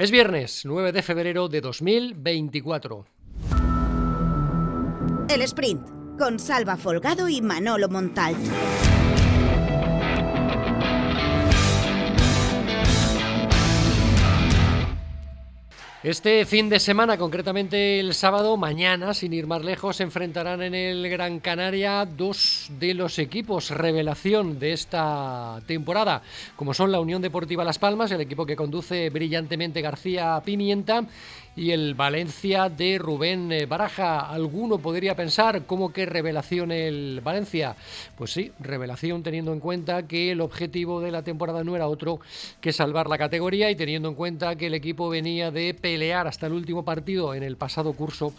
Es viernes 9 de febrero de 2024. El sprint con Salva Folgado y Manolo Montal. Este fin de semana, concretamente el sábado, mañana, sin ir más lejos, se enfrentarán en el Gran Canaria dos de los equipos revelación de esta temporada, como son la Unión Deportiva Las Palmas, el equipo que conduce brillantemente García Pimienta, y el Valencia de Rubén eh, Baraja. Alguno podría pensar cómo que revelación el Valencia. Pues sí, revelación teniendo en cuenta que el objetivo de la temporada no era otro que salvar la categoría y teniendo en cuenta que el equipo venía de pelear hasta el último partido en el pasado curso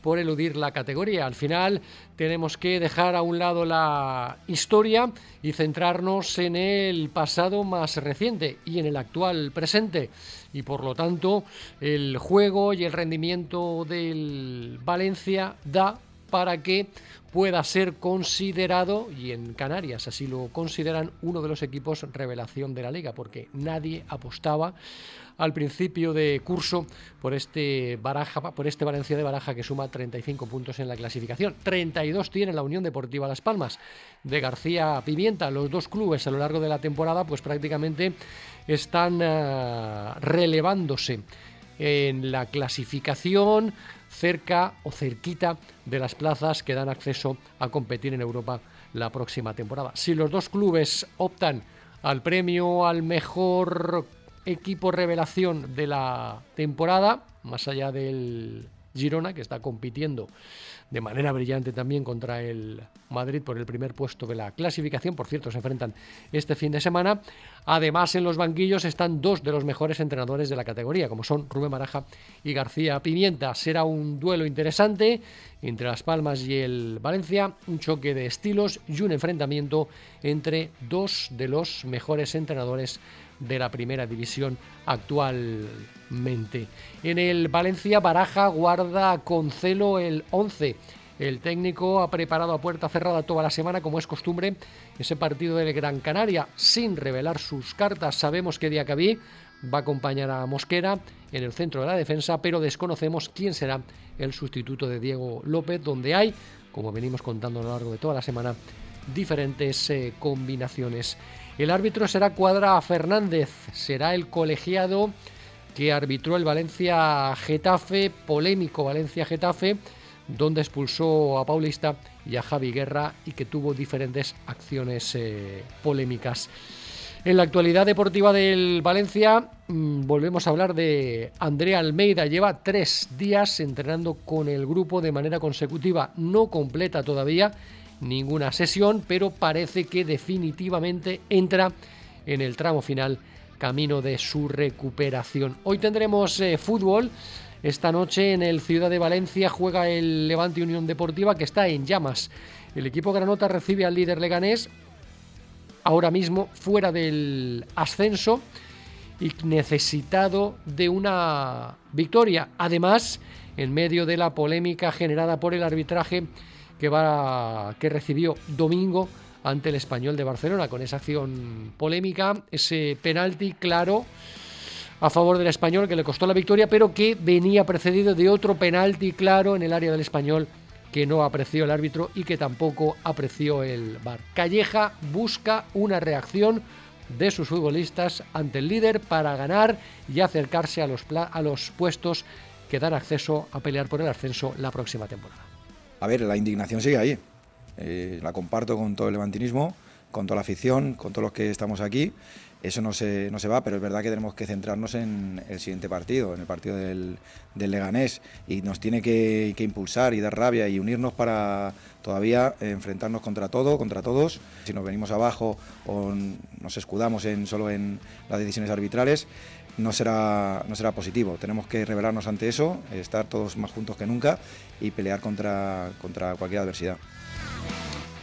por eludir la categoría. Al final tenemos que dejar a un lado la historia y centrarnos en el pasado más reciente y en el actual presente. Y por lo tanto el juego y el rendimiento del Valencia da para que pueda ser considerado, y en Canarias así lo consideran, uno de los equipos revelación de la liga, porque nadie apostaba al principio de curso por este Baraja, por este Valencia de Baraja que suma 35 puntos en la clasificación. 32 tiene la Unión Deportiva Las Palmas de García Pimienta. Los dos clubes a lo largo de la temporada pues prácticamente están eh, relevándose en la clasificación cerca o cerquita de las plazas que dan acceso a competir en Europa la próxima temporada. Si los dos clubes optan al premio al mejor equipo revelación de la temporada, más allá del Girona, que está compitiendo de manera brillante también contra el Madrid por el primer puesto de la clasificación. Por cierto, se enfrentan este fin de semana. Además, en los banquillos están dos de los mejores entrenadores de la categoría, como son Rubén Maraja y García Pimienta. Será un duelo interesante entre Las Palmas y el Valencia, un choque de estilos y un enfrentamiento entre dos de los mejores entrenadores de la primera división actualmente. En el Valencia Baraja guarda con celo el 11. El técnico ha preparado a puerta cerrada toda la semana, como es costumbre, ese partido del Gran Canaria, sin revelar sus cartas. Sabemos que Diacabí va a acompañar a Mosquera en el centro de la defensa, pero desconocemos quién será el sustituto de Diego López, donde hay, como venimos contando a lo largo de toda la semana, diferentes eh, combinaciones. El árbitro será Cuadra Fernández, será el colegiado que arbitró el Valencia Getafe, polémico Valencia Getafe, donde expulsó a Paulista y a Javi Guerra y que tuvo diferentes acciones eh, polémicas. En la actualidad deportiva del Valencia mm, volvemos a hablar de Andrea Almeida. Lleva tres días entrenando con el grupo de manera consecutiva, no completa todavía ninguna sesión, pero parece que definitivamente entra en el tramo final camino de su recuperación. Hoy tendremos eh, fútbol. Esta noche en el Ciudad de Valencia juega el Levante Unión Deportiva que está en llamas. El equipo granota recibe al líder leganés ahora mismo fuera del ascenso y necesitado de una victoria. Además, en medio de la polémica generada por el arbitraje que, va, que recibió domingo ante el español de Barcelona, con esa acción polémica, ese penalti claro a favor del español que le costó la victoria, pero que venía precedido de otro penalti claro en el área del español que no apreció el árbitro y que tampoco apreció el VAR. Calleja busca una reacción de sus futbolistas ante el líder para ganar y acercarse a los, a los puestos que dan acceso a pelear por el ascenso la próxima temporada. A ver, la indignación sigue ahí. Eh, la comparto con todo el levantinismo, con toda la afición, con todos los que estamos aquí. Eso no se, no se va, pero es verdad que tenemos que centrarnos en el siguiente partido, en el partido del, Leganés. Y nos tiene que, impulsar y dar rabia y unirnos para todavía enfrentarnos contra todo, contra todos. Si nos venimos abajo o nos escudamos en, solo en las decisiones arbitrales, no será, no será positivo. Tenemos que rebelarnos ante eso, estar todos más juntos que nunca y pelear contra, contra cualquier adversidad.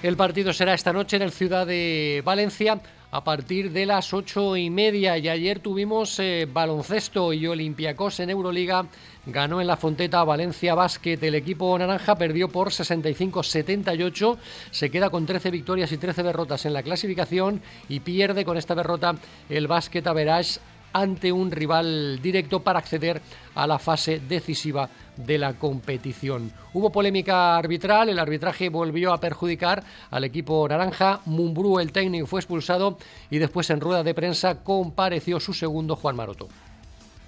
El partido será esta noche en el Ciudad de Valencia a partir de las ocho y media. Y ayer tuvimos eh, baloncesto y Olympiacos en Euroliga. Ganó en la Fonteta Valencia Basket. El equipo naranja perdió por 65-78. Se queda con 13 victorias y 13 derrotas en la clasificación y pierde con esta derrota el Basket Average ante un rival directo para acceder a la fase decisiva de la competición. Hubo polémica arbitral, el arbitraje volvió a perjudicar al equipo naranja, Mumbrú el técnico fue expulsado y después en rueda de prensa compareció su segundo Juan Maroto.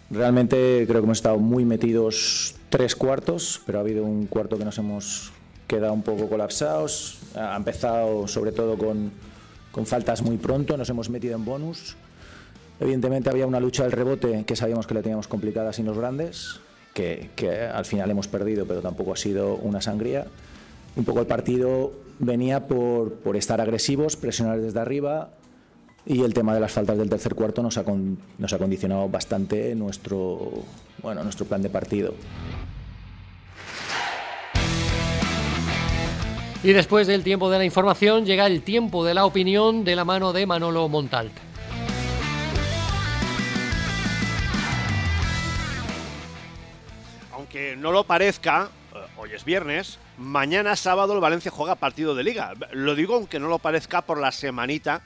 Realmente creo que hemos estado muy metidos tres cuartos, pero ha habido un cuarto que nos hemos quedado un poco colapsados. Ha empezado sobre todo con, con faltas muy pronto, nos hemos metido en bonus. Evidentemente había una lucha del rebote que sabíamos que la teníamos complicada sin los grandes, que, al final hemos perdido, pero tampoco ha sido una sangría. Un poco el partido venía por, por estar agresivos, presionar desde arriba, y el tema de las faltas del tercer cuarto nos ha, nos ha condicionado bastante nuestro, bueno, nuestro plan de partido. Y después del tiempo de la información llega el tiempo de la opinión de la mano de Manolo Montalt. Aunque no lo parezca, hoy es viernes, mañana sábado el Valencia juega partido de liga. Lo digo aunque no lo parezca por la semanita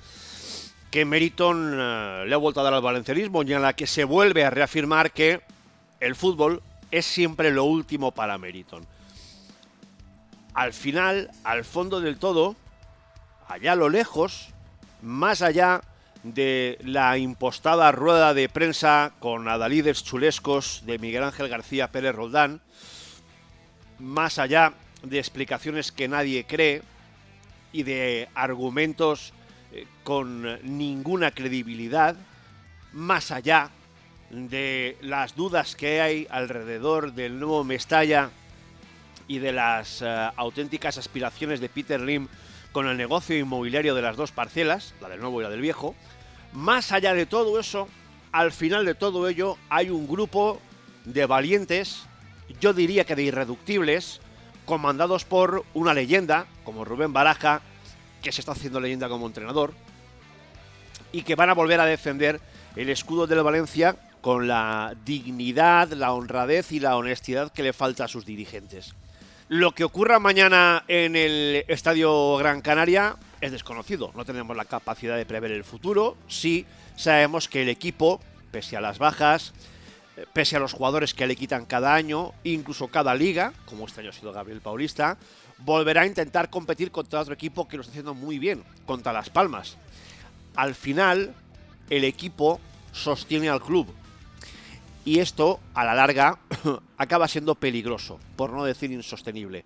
que Meriton uh, le ha vuelto a dar al valencianismo y en la que se vuelve a reafirmar que el fútbol es siempre lo último para Meriton. Al final, al fondo del todo, allá a lo lejos, más allá de la impostada rueda de prensa con adalides chulescos de Miguel Ángel García Pérez Roldán, más allá de explicaciones que nadie cree y de argumentos eh, con ninguna credibilidad, más allá de las dudas que hay alrededor del nuevo Mestalla y de las uh, auténticas aspiraciones de Peter Lim con el negocio inmobiliario de las dos parcelas, la del nuevo y la del viejo, más allá de todo eso, al final de todo ello hay un grupo de valientes, yo diría que de irreductibles, comandados por una leyenda como Rubén Baraja, que se está haciendo leyenda como entrenador, y que van a volver a defender el escudo del Valencia con la dignidad, la honradez y la honestidad que le falta a sus dirigentes. Lo que ocurra mañana en el Estadio Gran Canaria es desconocido. No tenemos la capacidad de prever el futuro. Sí sabemos que el equipo, pese a las bajas, eh, pese a los jugadores que le quitan cada año, incluso cada liga, como este año ha sido Gabriel Paulista, volverá a intentar competir contra otro equipo que lo está haciendo muy bien, contra Las Palmas. Al final, el equipo sostiene al club. Y esto, a la larga, acaba siendo peligroso, por no decir insostenible.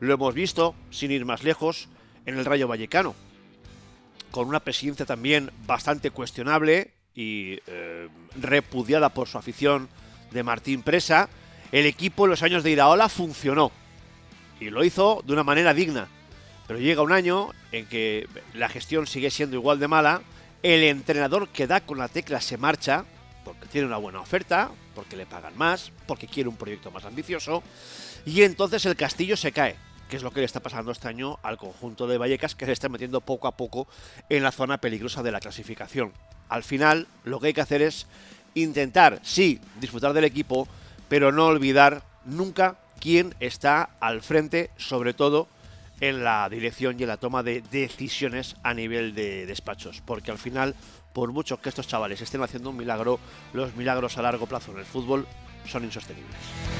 Lo hemos visto, sin ir más lejos, en el Rayo Vallecano, con una presidencia también bastante cuestionable y eh, repudiada por su afición de Martín Presa. El equipo en los años de Iraola funcionó, y lo hizo de una manera digna. Pero llega un año en que la gestión sigue siendo igual de mala, el entrenador que da con la tecla se marcha, porque tiene una buena oferta, porque le pagan más, porque quiere un proyecto más ambicioso, y entonces el castillo se cae, que es lo que le está pasando este año al conjunto de Vallecas, que se está metiendo poco a poco en la zona peligrosa de la clasificación. Al final, lo que hay que hacer es intentar, sí, disfrutar del equipo, pero no olvidar nunca quién está al frente, sobre todo en la dirección y en la toma de decisiones a nivel de despachos. Porque al final, por mucho que estos chavales estén haciendo un milagro, los milagros a largo plazo en el fútbol son insostenibles.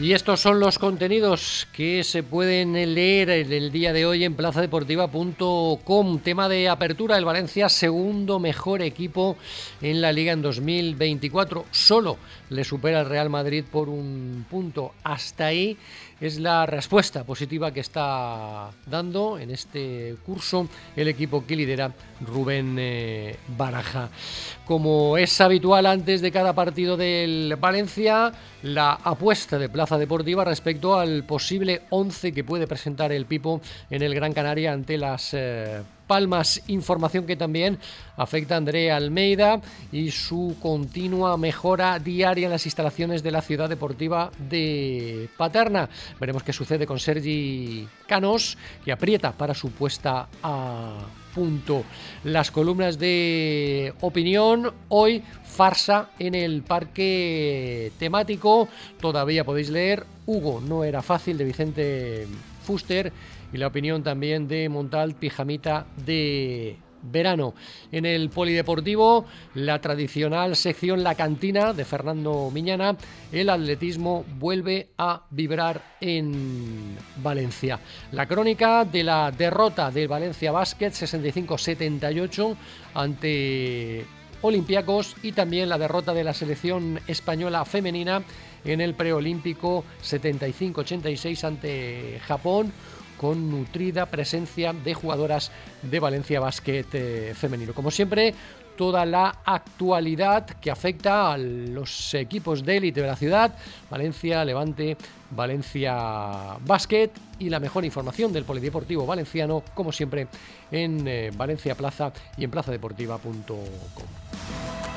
Y estos son los contenidos que se pueden leer el día de hoy en plazadeportiva.com. Tema de apertura, el Valencia segundo mejor equipo en la liga en 2024. Solo le supera el Real Madrid por un punto. Hasta ahí es la respuesta positiva que está dando en este curso el equipo que lidera Rubén eh, Baraja. Como es habitual antes de cada partido del Valencia, la apuesta de Plaza Deportiva respecto al posible 11 que puede presentar el Pipo en el Gran Canaria ante las eh, Palmas. Información que también afecta a Andrea Almeida y su continua mejora diaria en las instalaciones de la ciudad deportiva de Paterna. Veremos qué sucede con Sergi Canos, que aprieta para su puesta a punto. Las columnas de opinión hoy farsa en el parque temático. Todavía podéis leer Hugo no era fácil de Vicente Fuster y la opinión también de Montal Pijamita de verano. En el Polideportivo, la tradicional sección La Cantina de Fernando Miñana, el atletismo vuelve a vibrar en Valencia. La crónica de la derrota del Valencia Basket 65-78 ante Olympiacos y también la derrota de la selección española femenina en el preolímpico 75-86 ante Japón con nutrida presencia de jugadoras de Valencia Basket eh, femenino. Como siempre, toda la actualidad que afecta a los equipos de élite de la ciudad, Valencia, Levante, Valencia Basket y la mejor información del Polideportivo Valenciano, como siempre, en eh, Valencia Plaza y en plazadeportiva.com.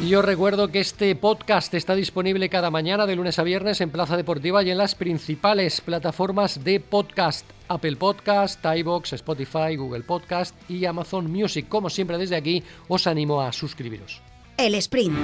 Y os recuerdo que este podcast está disponible cada mañana de lunes a viernes en Plaza Deportiva y en las principales plataformas de podcast, Apple Podcast, iBox, Spotify, Google Podcast y Amazon Music. Como siempre desde aquí, os animo a suscribiros. El sprint.